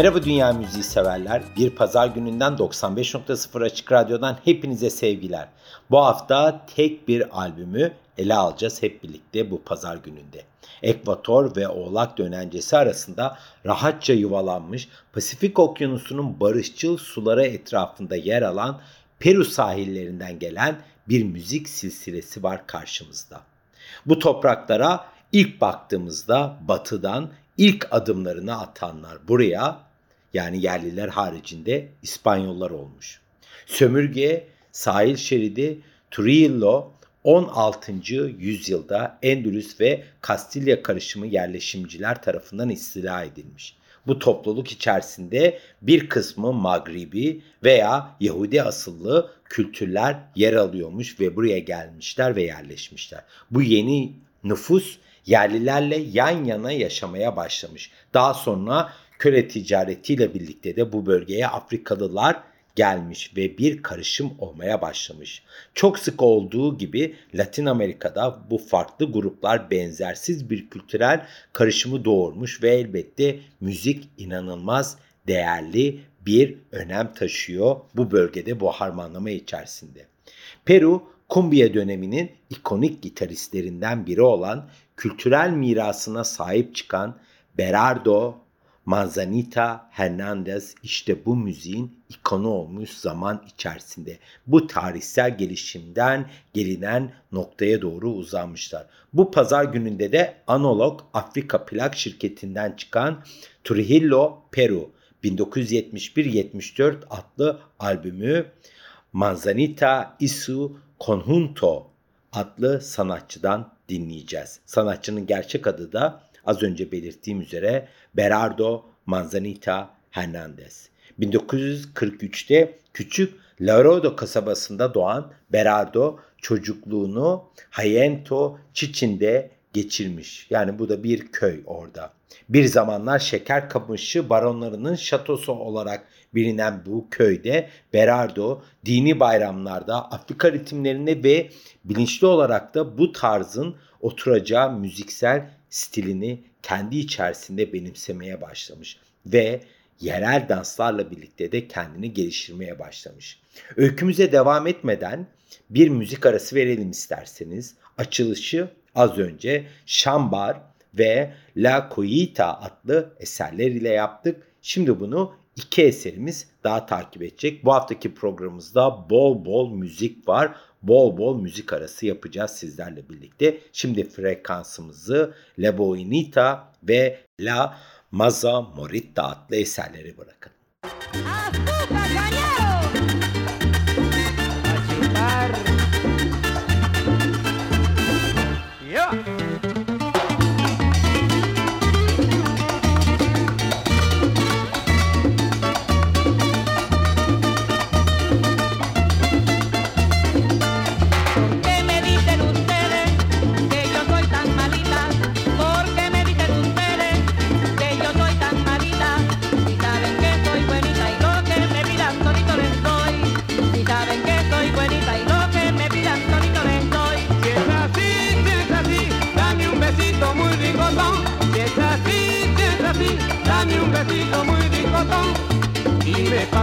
Merhaba dünya müziği severler. Bir pazar gününden 95.0 Açık Radyo'dan hepinize sevgiler. Bu hafta tek bir albümü ele alacağız hep birlikte bu pazar gününde. Ekvator ve Oğlak dönencesi arasında rahatça yuvalanmış Pasifik Okyanusu'nun barışçıl suları etrafında yer alan Peru sahillerinden gelen bir müzik silsilesi var karşımızda. Bu topraklara ilk baktığımızda batıdan ilk adımlarını atanlar buraya yani yerliler haricinde İspanyollar olmuş. Sömürge, sahil şeridi Trujillo 16. yüzyılda Endülüs ve Kastilya karışımı yerleşimciler tarafından istila edilmiş. Bu topluluk içerisinde bir kısmı Magribi veya Yahudi asıllı kültürler yer alıyormuş ve buraya gelmişler ve yerleşmişler. Bu yeni nüfus yerlilerle yan yana yaşamaya başlamış. Daha sonra köle ticaretiyle birlikte de bu bölgeye Afrikalılar gelmiş ve bir karışım olmaya başlamış. Çok sık olduğu gibi Latin Amerika'da bu farklı gruplar benzersiz bir kültürel karışımı doğurmuş ve elbette müzik inanılmaz değerli bir önem taşıyor bu bölgede bu harmanlama içerisinde. Peru Kumbia döneminin ikonik gitaristlerinden biri olan kültürel mirasına sahip çıkan Berardo Manzanita Hernandez işte bu müziğin ikonu olmuş zaman içerisinde. Bu tarihsel gelişimden gelinen noktaya doğru uzanmışlar. Bu pazar gününde de Analog Afrika Plak şirketinden çıkan Trujillo Peru 1971-74 adlı albümü Manzanita Isu Conjunto adlı sanatçıdan dinleyeceğiz. Sanatçının gerçek adı da az önce belirttiğim üzere Berardo Manzanita Hernandez. 1943'te küçük Laredo kasabasında doğan Berardo çocukluğunu Hayento Çiçin'de geçirmiş. Yani bu da bir köy orada. Bir zamanlar şeker kamışı baronlarının şatosu olarak bilinen bu köyde Berardo dini bayramlarda Afrika ritimlerine ve bilinçli olarak da bu tarzın oturacağı müziksel stilini kendi içerisinde benimsemeye başlamış ve yerel danslarla birlikte de kendini geliştirmeye başlamış. Öykümüze devam etmeden bir müzik arası verelim isterseniz. Açılışı az önce Şambar ve La Coyita adlı eserler ile yaptık. Şimdi bunu iki eserimiz daha takip edecek. Bu haftaki programımızda bol bol müzik var. Bol bol müzik arası yapacağız sizlerle birlikte. Şimdi frekansımızı La Boinita ve La Maza Morita adlı eserleri bırakın.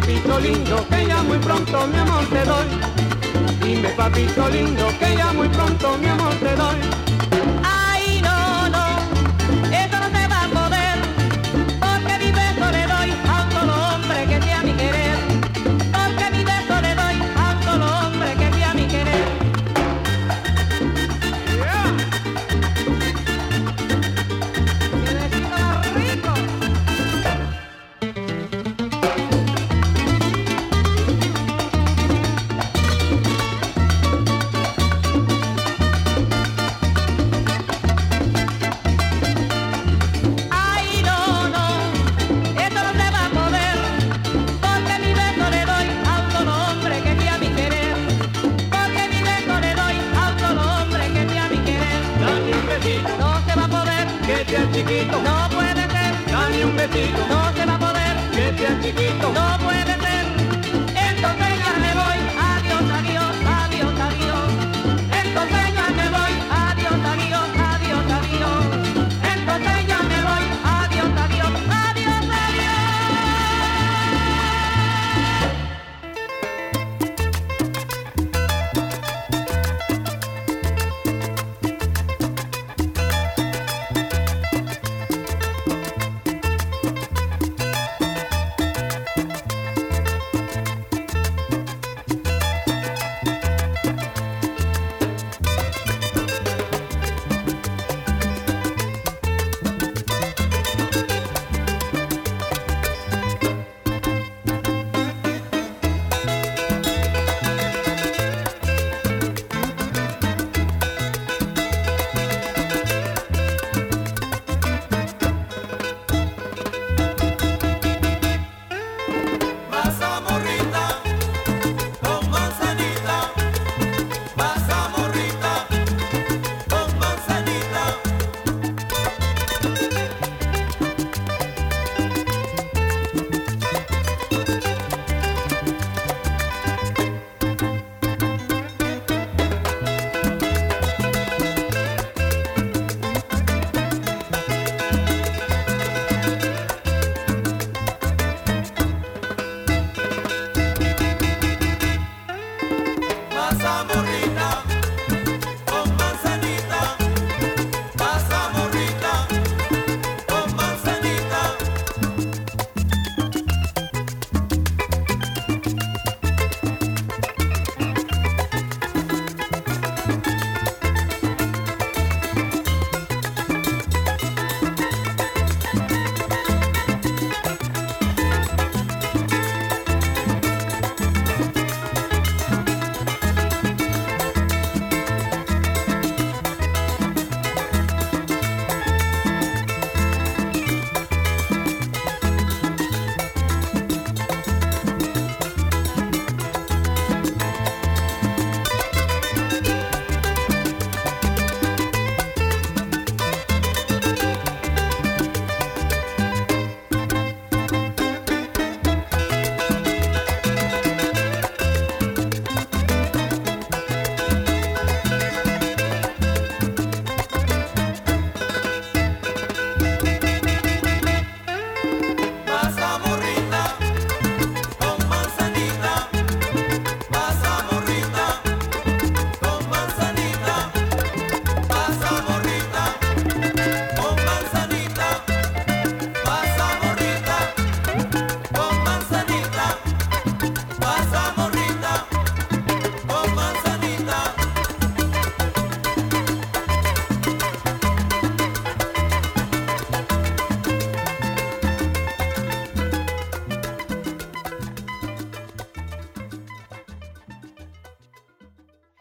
Papito lindo, que ya muy pronto mi amor te doy. Dime papito lindo, que ya muy pronto mi amor te doy.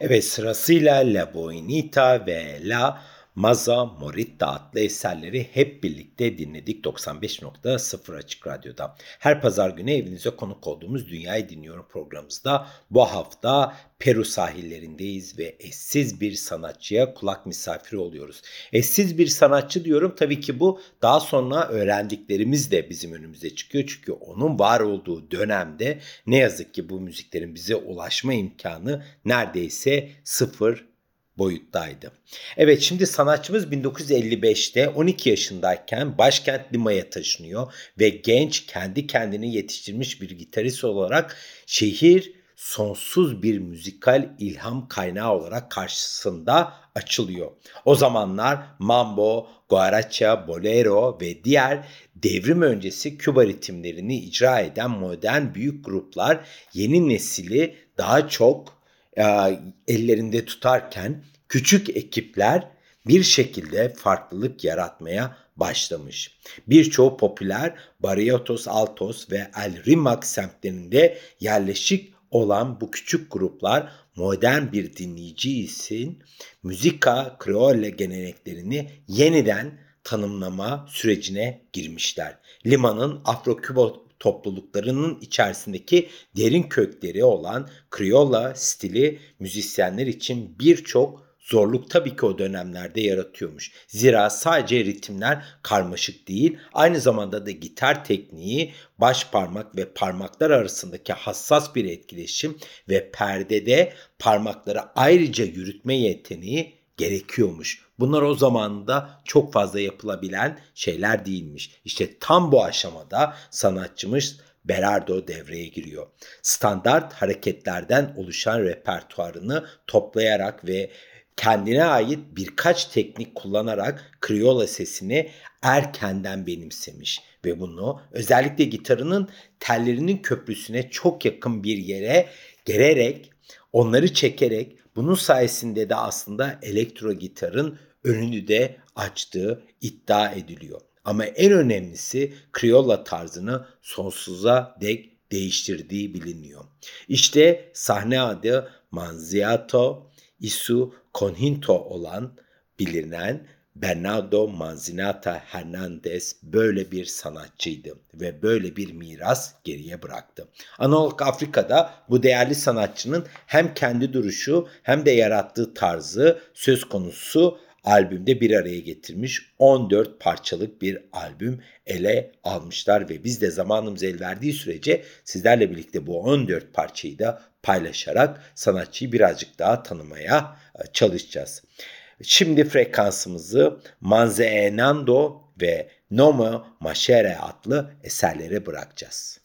Evet sırasıyla La Boinita ve La Maza Moritta adlı eserleri hep birlikte dinledik 95.0 Açık Radyo'da. Her pazar günü evinize konuk olduğumuz Dünyayı Dinliyorum programımızda bu hafta Peru sahillerindeyiz ve eşsiz bir sanatçıya kulak misafiri oluyoruz. Eşsiz bir sanatçı diyorum tabii ki bu daha sonra öğrendiklerimiz de bizim önümüze çıkıyor. Çünkü onun var olduğu dönemde ne yazık ki bu müziklerin bize ulaşma imkanı neredeyse sıfır boyuttaydı. Evet şimdi sanatçımız 1955'te 12 yaşındayken başkent Lima'ya taşınıyor ve genç kendi kendini yetiştirmiş bir gitarist olarak şehir sonsuz bir müzikal ilham kaynağı olarak karşısında açılıyor. O zamanlar mambo, guaracha, bolero ve diğer devrim öncesi Küba ritimlerini icra eden modern büyük gruplar yeni nesili daha çok ellerinde tutarken küçük ekipler bir şekilde farklılık yaratmaya başlamış. Birçoğu popüler Barrientos Altos ve El Rimac semtlerinde yerleşik olan bu küçük gruplar modern bir dinleyici için müzika kreole geleneklerini yeniden tanımlama sürecine girmişler. Liman'ın Afro-Küba topluluklarının içerisindeki derin kökleri olan Kriolla stili müzisyenler için birçok zorluk tabii ki o dönemlerde yaratıyormuş. Zira sadece ritimler karmaşık değil, aynı zamanda da gitar tekniği, baş parmak ve parmaklar arasındaki hassas bir etkileşim ve perdede parmakları ayrıca yürütme yeteneği gerekiyormuş. Bunlar o zamanda çok fazla yapılabilen şeyler değilmiş. İşte tam bu aşamada sanatçımız Berardo devreye giriyor. Standart hareketlerden oluşan repertuarını toplayarak ve kendine ait birkaç teknik kullanarak Kriola sesini erkenden benimsemiş ve bunu özellikle gitarının tellerinin köprüsüne çok yakın bir yere gererek onları çekerek bunun sayesinde de aslında elektro gitarın önünü de açtığı iddia ediliyor. Ama en önemlisi Kriola tarzını sonsuza dek değiştirdiği biliniyor. İşte sahne adı Manziato Isu Conhinto olan bilinen Bernardo Manzinata Hernandez böyle bir sanatçıydı ve böyle bir miras geriye bıraktı. Analog Afrika'da bu değerli sanatçının hem kendi duruşu hem de yarattığı tarzı söz konusu albümde bir araya getirmiş 14 parçalık bir albüm ele almışlar ve biz de zamanımız el verdiği sürece sizlerle birlikte bu 14 parçayı da paylaşarak sanatçıyı birazcık daha tanımaya e, çalışacağız. Şimdi frekansımızı Manzeenando ve Nomo Machere adlı eserlere bırakacağız.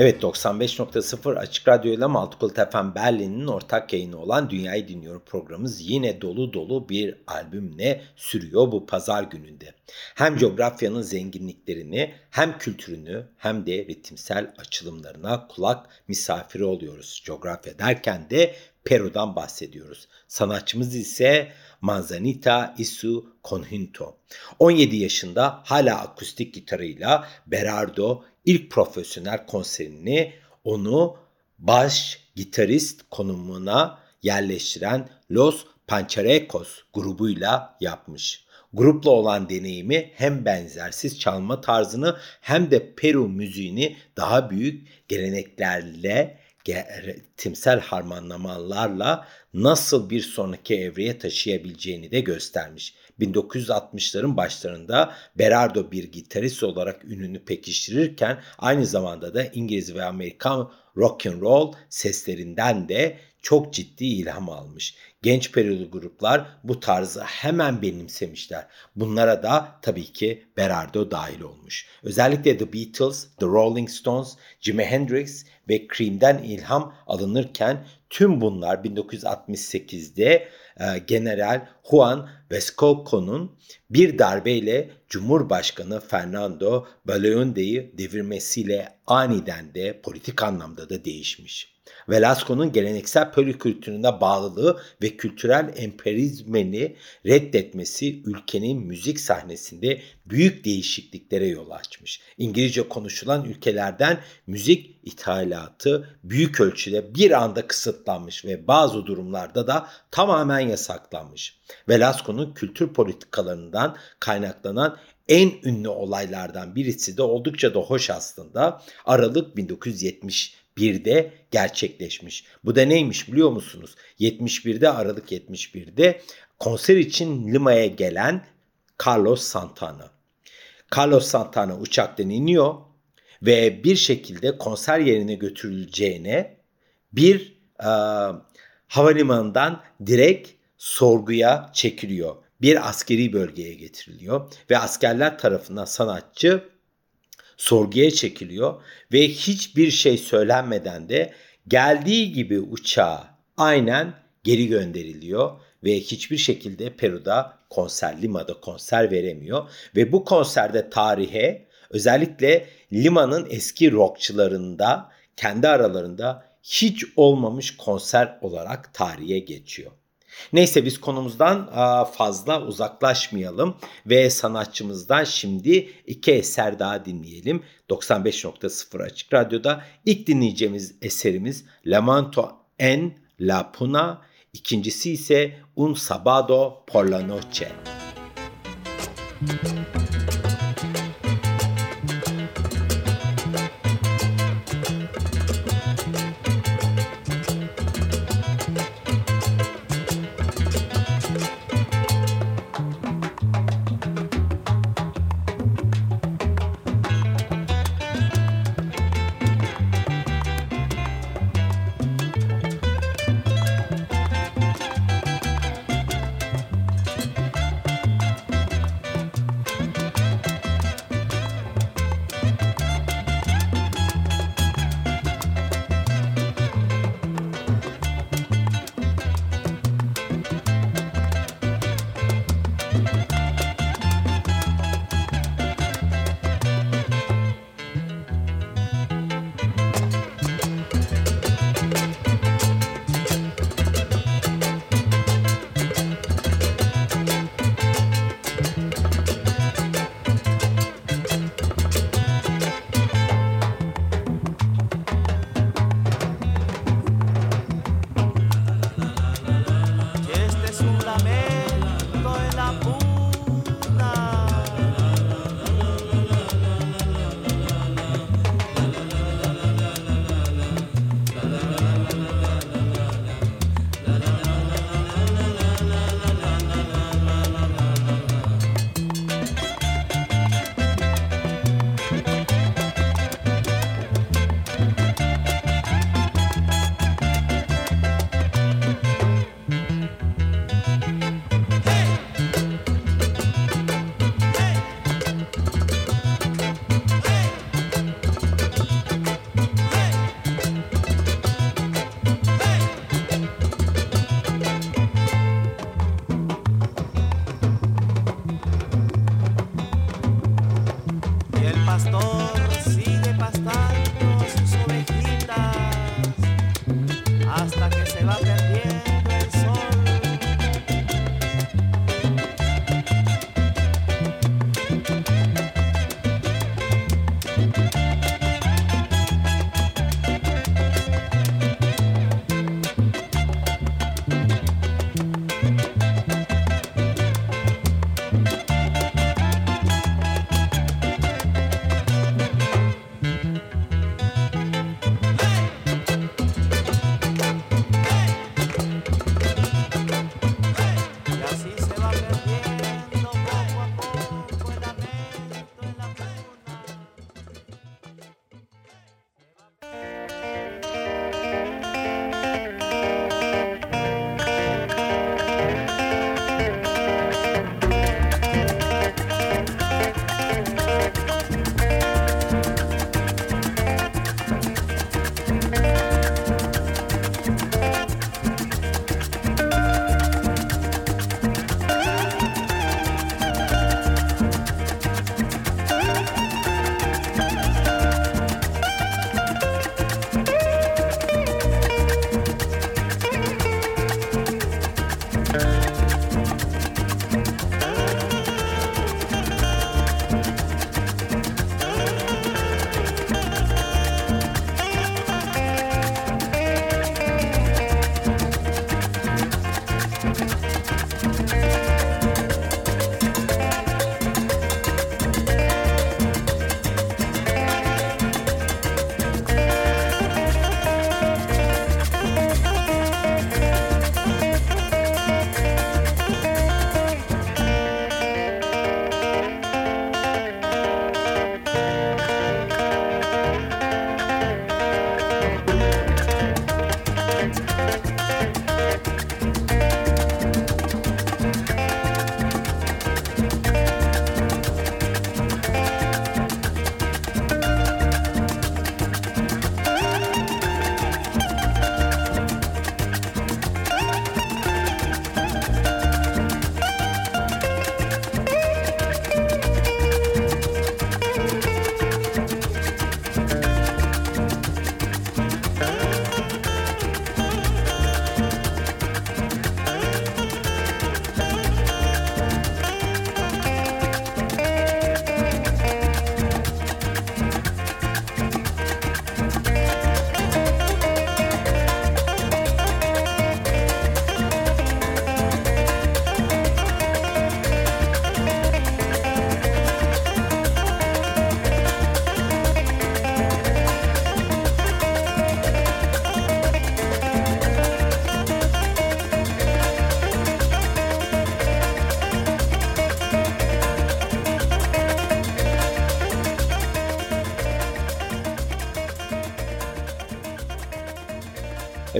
Evet 95.0 Açık Radyo ile Multiple FM Berlin'in ortak yayını olan Dünyayı Dinliyorum programımız yine dolu dolu bir albümle sürüyor bu pazar gününde. Hem coğrafyanın zenginliklerini hem kültürünü hem de ritimsel açılımlarına kulak misafiri oluyoruz. Coğrafya derken de Peru'dan bahsediyoruz. Sanatçımız ise Manzanita Isu Conjunto. 17 yaşında hala akustik gitarıyla Berardo ilk profesyonel konserini onu baş gitarist konumuna yerleştiren Los Pancharecos grubuyla yapmış. Grupla olan deneyimi hem benzersiz çalma tarzını hem de Peru müziğini daha büyük geleneklerle timsel harmanlamalarla nasıl bir sonraki evreye taşıyabileceğini de göstermiş. 1960'ların başlarında Berardo bir gitarist olarak ününü pekiştirirken aynı zamanda da İngiliz ve Amerikan rock and roll seslerinden de çok ciddi ilham almış. Genç periyolu gruplar bu tarzı hemen benimsemişler. Bunlara da tabii ki Berardo dahil olmuş. Özellikle The Beatles, The Rolling Stones, Jimi Hendrix ve Cream'den ilham alınırken tüm bunlar 1968'de e, General Juan Vescoco'nun bir darbeyle Cumhurbaşkanı Fernando Belaúnde'yi devirmesiyle aniden de politik anlamda da değişmiş. Velasco'nun geleneksel polikültürüne bağlılığı ve kültürel emperizmeni reddetmesi ülkenin müzik sahnesinde büyük değişikliklere yol açmış. İngilizce konuşulan ülkelerden müzik ithalatı büyük ölçüde bir anda kısıtlanmış ve bazı durumlarda da tamamen yasaklanmış. Velasco'nun kültür politikalarından kaynaklanan en ünlü olaylardan birisi de oldukça da hoş aslında. Aralık 1970 71'de gerçekleşmiş. Bu da neymiş biliyor musunuz? 71'de Aralık 71'de konser için Lima'ya gelen Carlos Santana. Carlos Santana uçaktan iniyor ve bir şekilde konser yerine götürüleceğine bir e, havalimanından direkt sorguya çekiliyor. Bir askeri bölgeye getiriliyor ve askerler tarafından sanatçı sorguya çekiliyor ve hiçbir şey söylenmeden de geldiği gibi uçağa aynen geri gönderiliyor ve hiçbir şekilde Peru'da konser, Lima'da konser veremiyor ve bu konserde tarihe özellikle Lima'nın eski rockçılarında kendi aralarında hiç olmamış konser olarak tarihe geçiyor. Neyse biz konumuzdan fazla uzaklaşmayalım ve sanatçımızdan şimdi iki eser daha dinleyelim. 95.0 Açık Radyo'da ilk dinleyeceğimiz eserimiz Lamanto en La Puna, ikincisi ise Un Sabado por la Noche. Müzik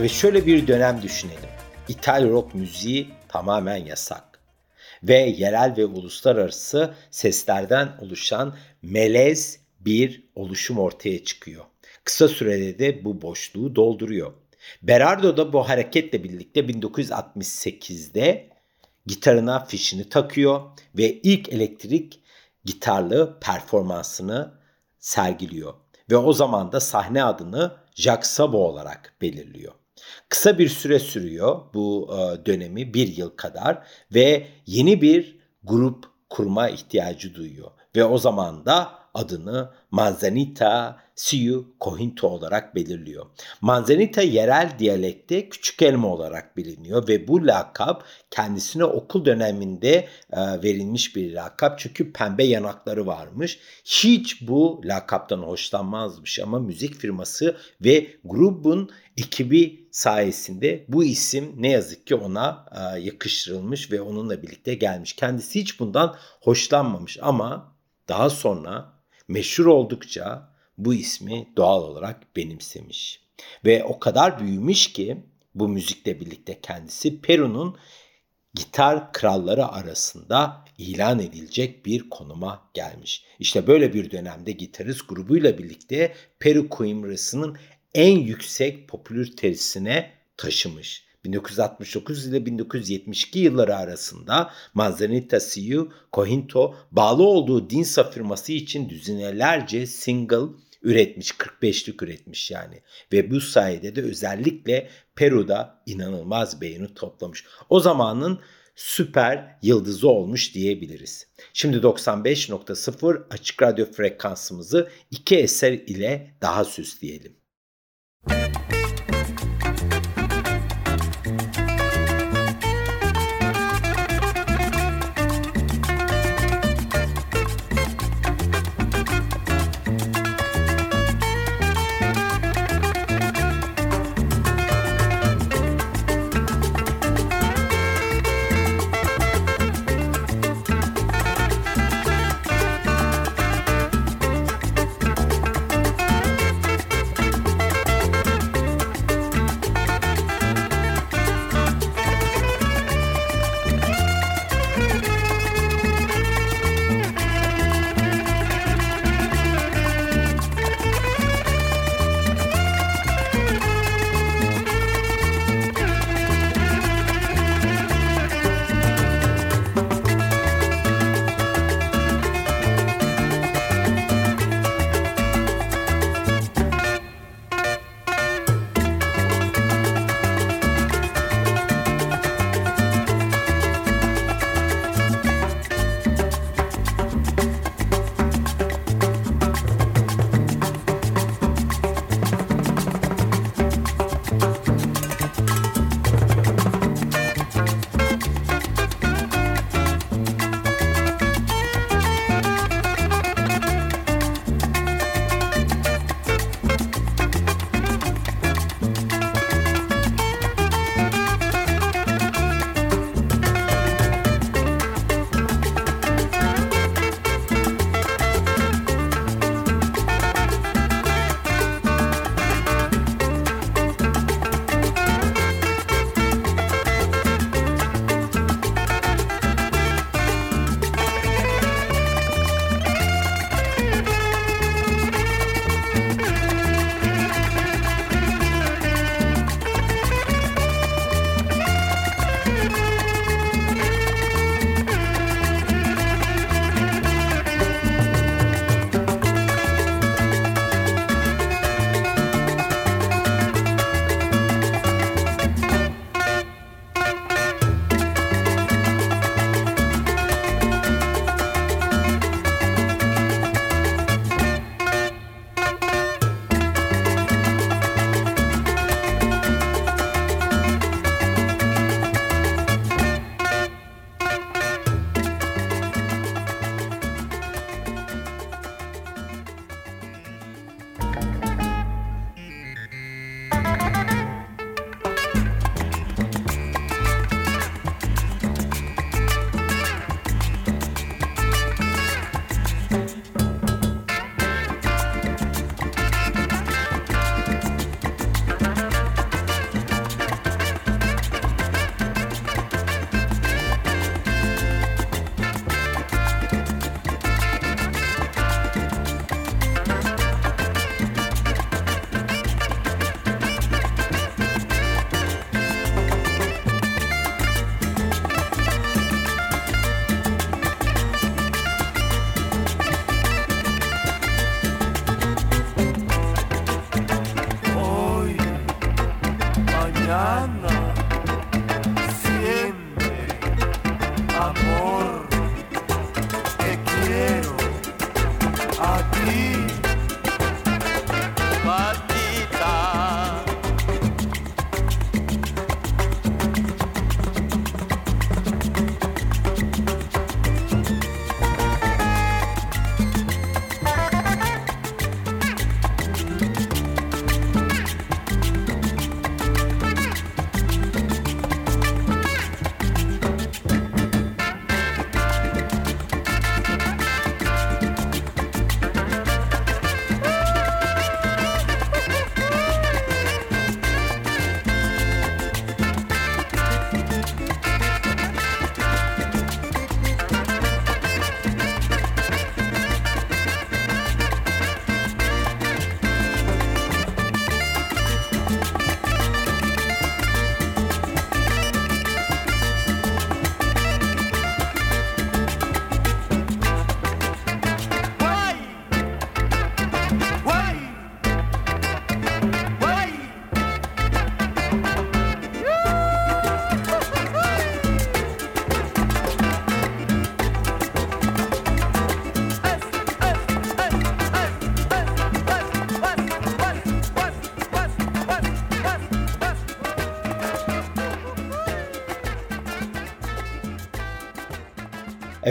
Evet şöyle bir dönem düşünelim. İtal rock müziği tamamen yasak. Ve yerel ve uluslararası seslerden oluşan melez bir oluşum ortaya çıkıyor. Kısa sürede de bu boşluğu dolduruyor. Berardo da bu hareketle birlikte 1968'de gitarına fişini takıyor ve ilk elektrik gitarlı performansını sergiliyor. Ve o zaman da sahne adını Jacques Sabo olarak belirliyor. Kısa bir süre sürüyor bu e, dönemi bir yıl kadar ve yeni bir grup kurma ihtiyacı duyuyor. Ve o zaman da adını Manzanita Siu Cohinto olarak belirliyor. Manzanita yerel diyalekte küçük elma olarak biliniyor ve bu lakap kendisine okul döneminde e, verilmiş bir lakap çünkü pembe yanakları varmış. Hiç bu lakaptan hoşlanmazmış ama müzik firması ve grubun ekibi sayesinde bu isim ne yazık ki ona e, yakıştırılmış ve onunla birlikte gelmiş. Kendisi hiç bundan hoşlanmamış ama daha sonra meşhur oldukça bu ismi doğal olarak benimsemiş. Ve o kadar büyümüş ki bu müzikle birlikte kendisi Peru'nun gitar kralları arasında ilan edilecek bir konuma gelmiş. İşte böyle bir dönemde gitarist grubuyla birlikte Peru Coimbras'ının en yüksek popülaritesine taşımış. 1969 ile 1972 yılları arasında Manzanita Siu Cohinto bağlı olduğu Dinsa firması için düzinelerce single üretmiş 45'lik üretmiş yani ve bu sayede de özellikle Peru'da inanılmaz beğeni toplamış. O zamanın süper yıldızı olmuş diyebiliriz. Şimdi 95.0 açık radyo frekansımızı iki eser ile daha süsleyelim.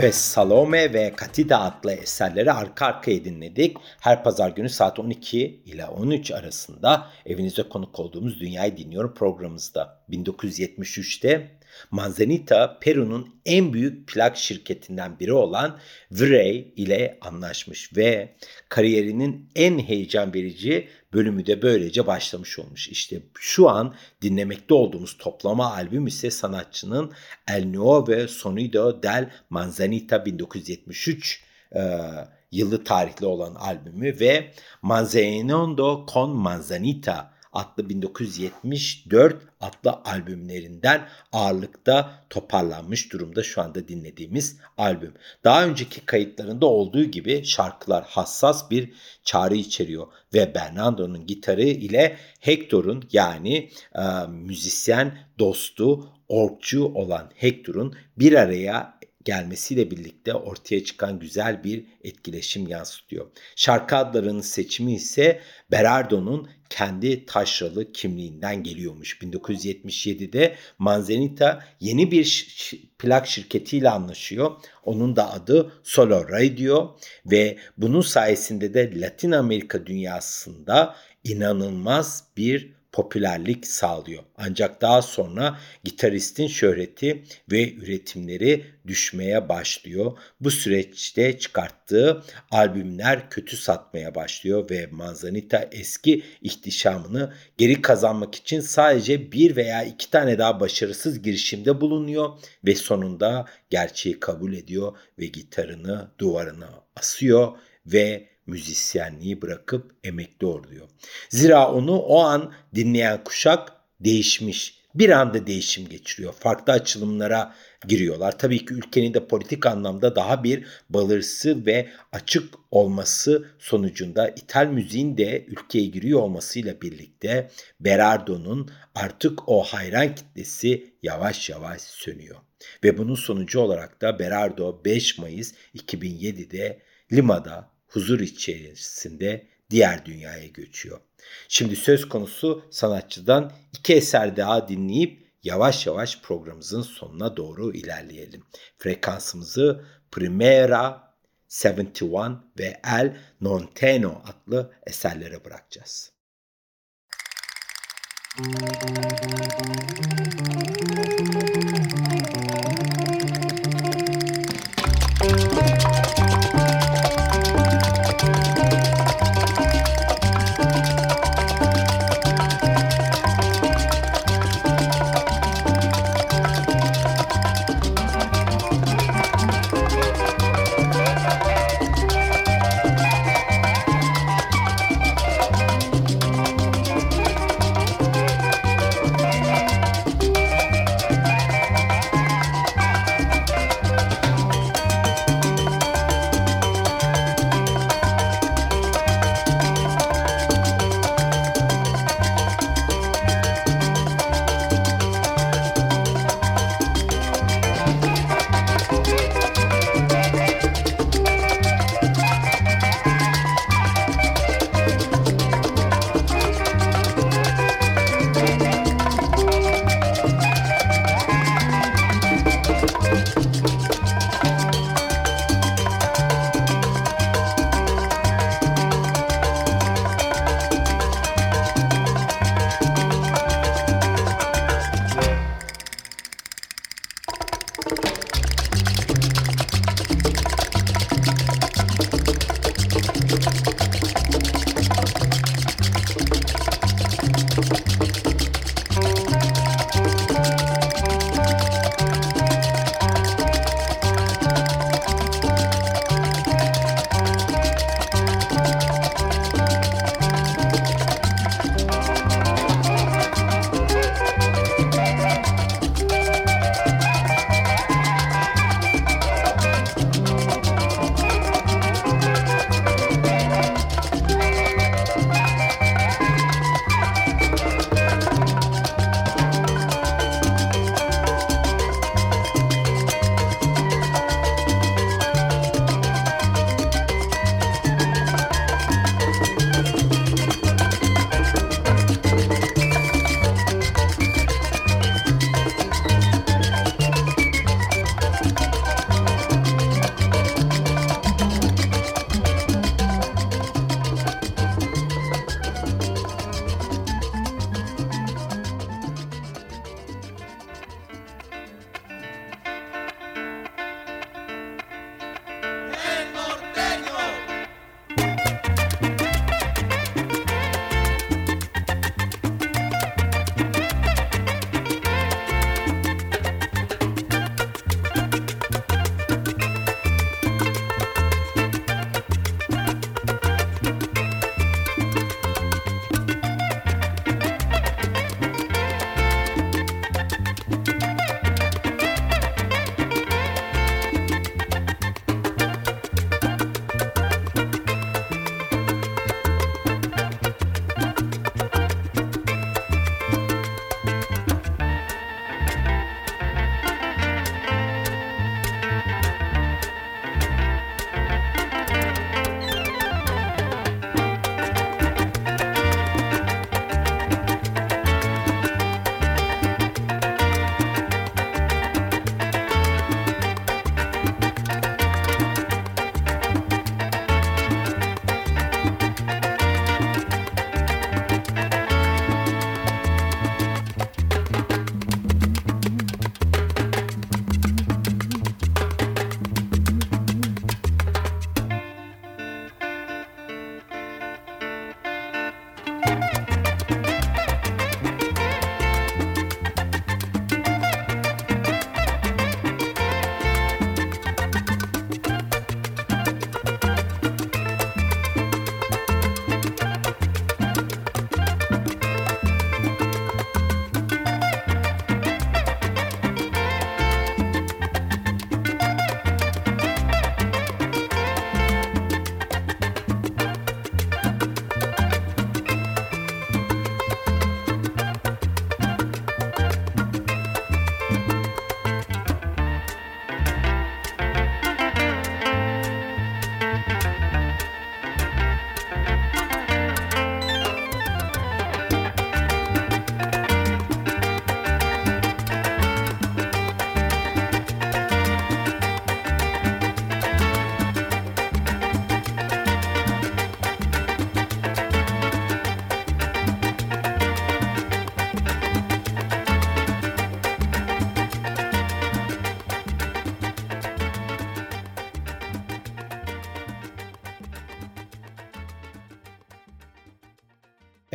Evet Salome ve Katida adlı eserleri arka arkaya dinledik. Her pazar günü saat 12 ile 13 arasında evinizde konuk olduğumuz Dünyayı Dinliyorum programımızda. 1973'te Manzanita Peru'nun en büyük plak şirketinden biri olan Virey ile anlaşmış ve kariyerinin en heyecan verici bölümü de böylece başlamış olmuş. İşte şu an dinlemekte olduğumuz toplama albüm ise sanatçının El Nuovo Sonido del Manzanita 1973 e, yılı tarihli olan albümü ve Manzanino con Manzanita adlı 1974 adlı albümlerinden ağırlıkta toparlanmış durumda şu anda dinlediğimiz albüm. Daha önceki kayıtlarında olduğu gibi şarkılar hassas bir çağrı içeriyor ve Bernardo'nun gitarı ile Hector'un yani e, müzisyen dostu, orkçu olan Hector'un bir araya gelmesiyle birlikte ortaya çıkan güzel bir etkileşim yansıtıyor. Şarkı adlarının seçimi ise Berardo'nun kendi taşralı kimliğinden geliyormuş. 1977'de Manzanita yeni bir plak şirketiyle anlaşıyor. Onun da adı Solo Radio ve bunun sayesinde de Latin Amerika dünyasında inanılmaz bir popülerlik sağlıyor. Ancak daha sonra gitaristin şöhreti ve üretimleri düşmeye başlıyor. Bu süreçte çıkarttığı albümler kötü satmaya başlıyor ve Manzanita eski ihtişamını geri kazanmak için sadece bir veya iki tane daha başarısız girişimde bulunuyor ve sonunda gerçeği kabul ediyor ve gitarını duvarına asıyor ve müzisyenliği bırakıp emekli oluyor. Zira onu o an dinleyen kuşak değişmiş. Bir anda değişim geçiriyor. Farklı açılımlara giriyorlar. Tabii ki ülkenin de politik anlamda daha bir balırsı ve açık olması sonucunda İthal müziğin de ülkeye giriyor olmasıyla birlikte Berardo'nun artık o hayran kitlesi yavaş yavaş sönüyor. Ve bunun sonucu olarak da Berardo 5 Mayıs 2007'de Lima'da huzur içerisinde diğer dünyaya göçüyor. Şimdi söz konusu sanatçıdan iki eser daha dinleyip yavaş yavaş programımızın sonuna doğru ilerleyelim. Frekansımızı Primera 71 ve El Nonteno adlı eserlere bırakacağız. Müzik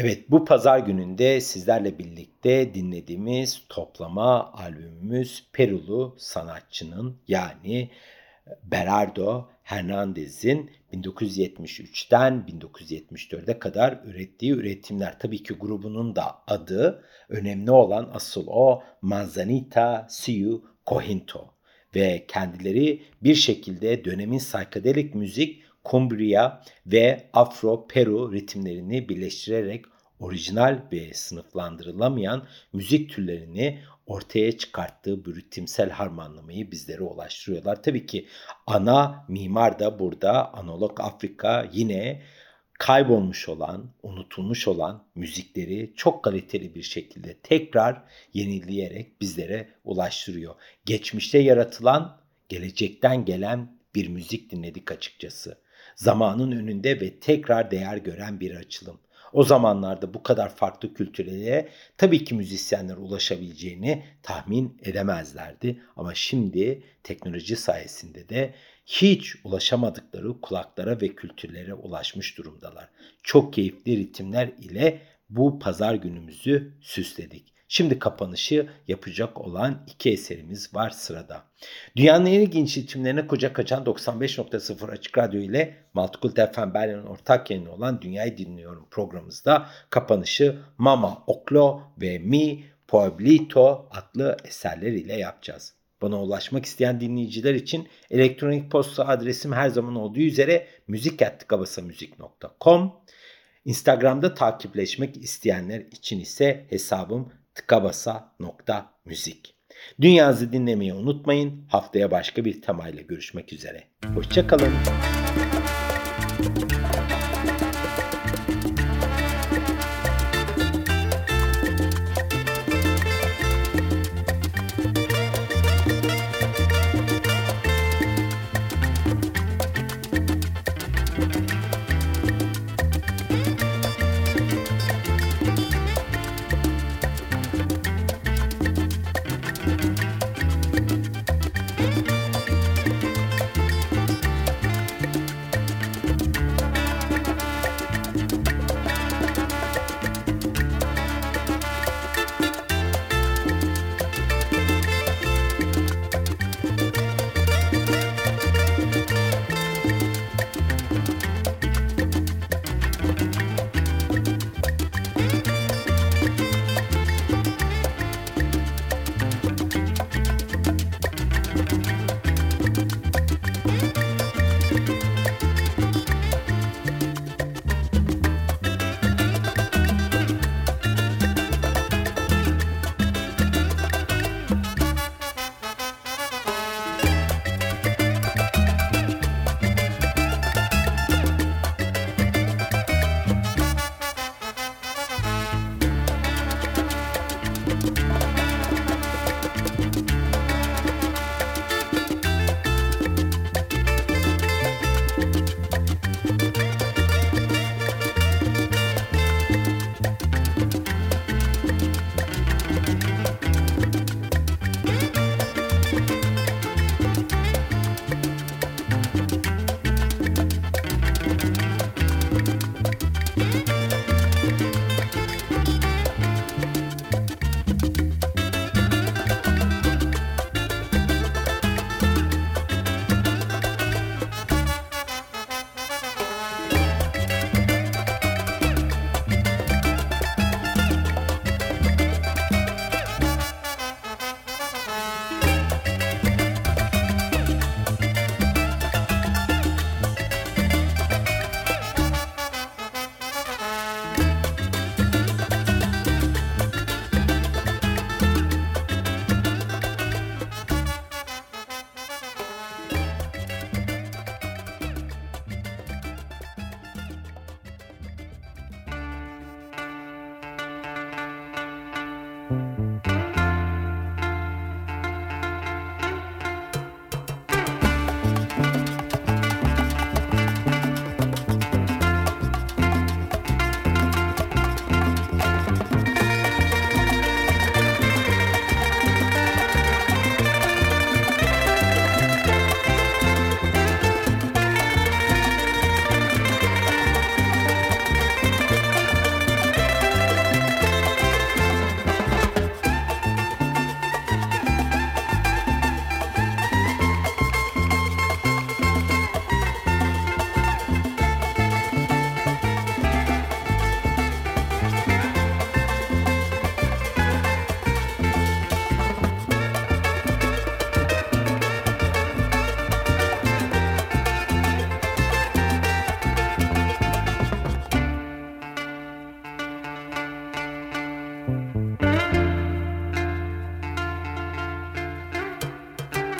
Evet bu pazar gününde sizlerle birlikte dinlediğimiz toplama albümümüz Perulu sanatçının yani Berardo Hernandez'in 1973'ten 1974'e kadar ürettiği üretimler. Tabii ki grubunun da adı önemli olan asıl o Manzanita Siu Cohinto ve kendileri bir şekilde dönemin psychedelic müzik Cumbria ve Afro-Peru ritimlerini birleştirerek orijinal ve sınıflandırılamayan müzik türlerini ortaya çıkarttığı bu harmanlamayı bizlere ulaştırıyorlar. Tabii ki ana mimar da burada analog Afrika yine kaybolmuş olan, unutulmuş olan müzikleri çok kaliteli bir şekilde tekrar yenileyerek bizlere ulaştırıyor. Geçmişte yaratılan, gelecekten gelen bir müzik dinledik açıkçası. Zamanın önünde ve tekrar değer gören bir açılım. O zamanlarda bu kadar farklı kültürlere tabii ki müzisyenler ulaşabileceğini tahmin edemezlerdi. Ama şimdi teknoloji sayesinde de hiç ulaşamadıkları kulaklara ve kültürlere ulaşmış durumdalar. Çok keyifli ritimler ile bu pazar günümüzü süsledik. Şimdi kapanışı yapacak olan iki eserimiz var sırada. Dünyanın en ilginç ritimlerine kucak açan 95.0 Açık Radyo ile Multicult FM Berlin'in ortak yayını olan Dünyayı Dinliyorum programımızda kapanışı Mama Oklo ve Mi Pueblito adlı eserler ile yapacağız. Bana ulaşmak isteyen dinleyiciler için elektronik posta adresim her zaman olduğu üzere müzik.gabasamüzik.com Instagram'da takipleşmek isteyenler için ise hesabım tıkabasa.müzik. Dünyazı dinlemeyi unutmayın. Haftaya başka bir temayla görüşmek üzere. Hoşçakalın.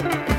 Bye.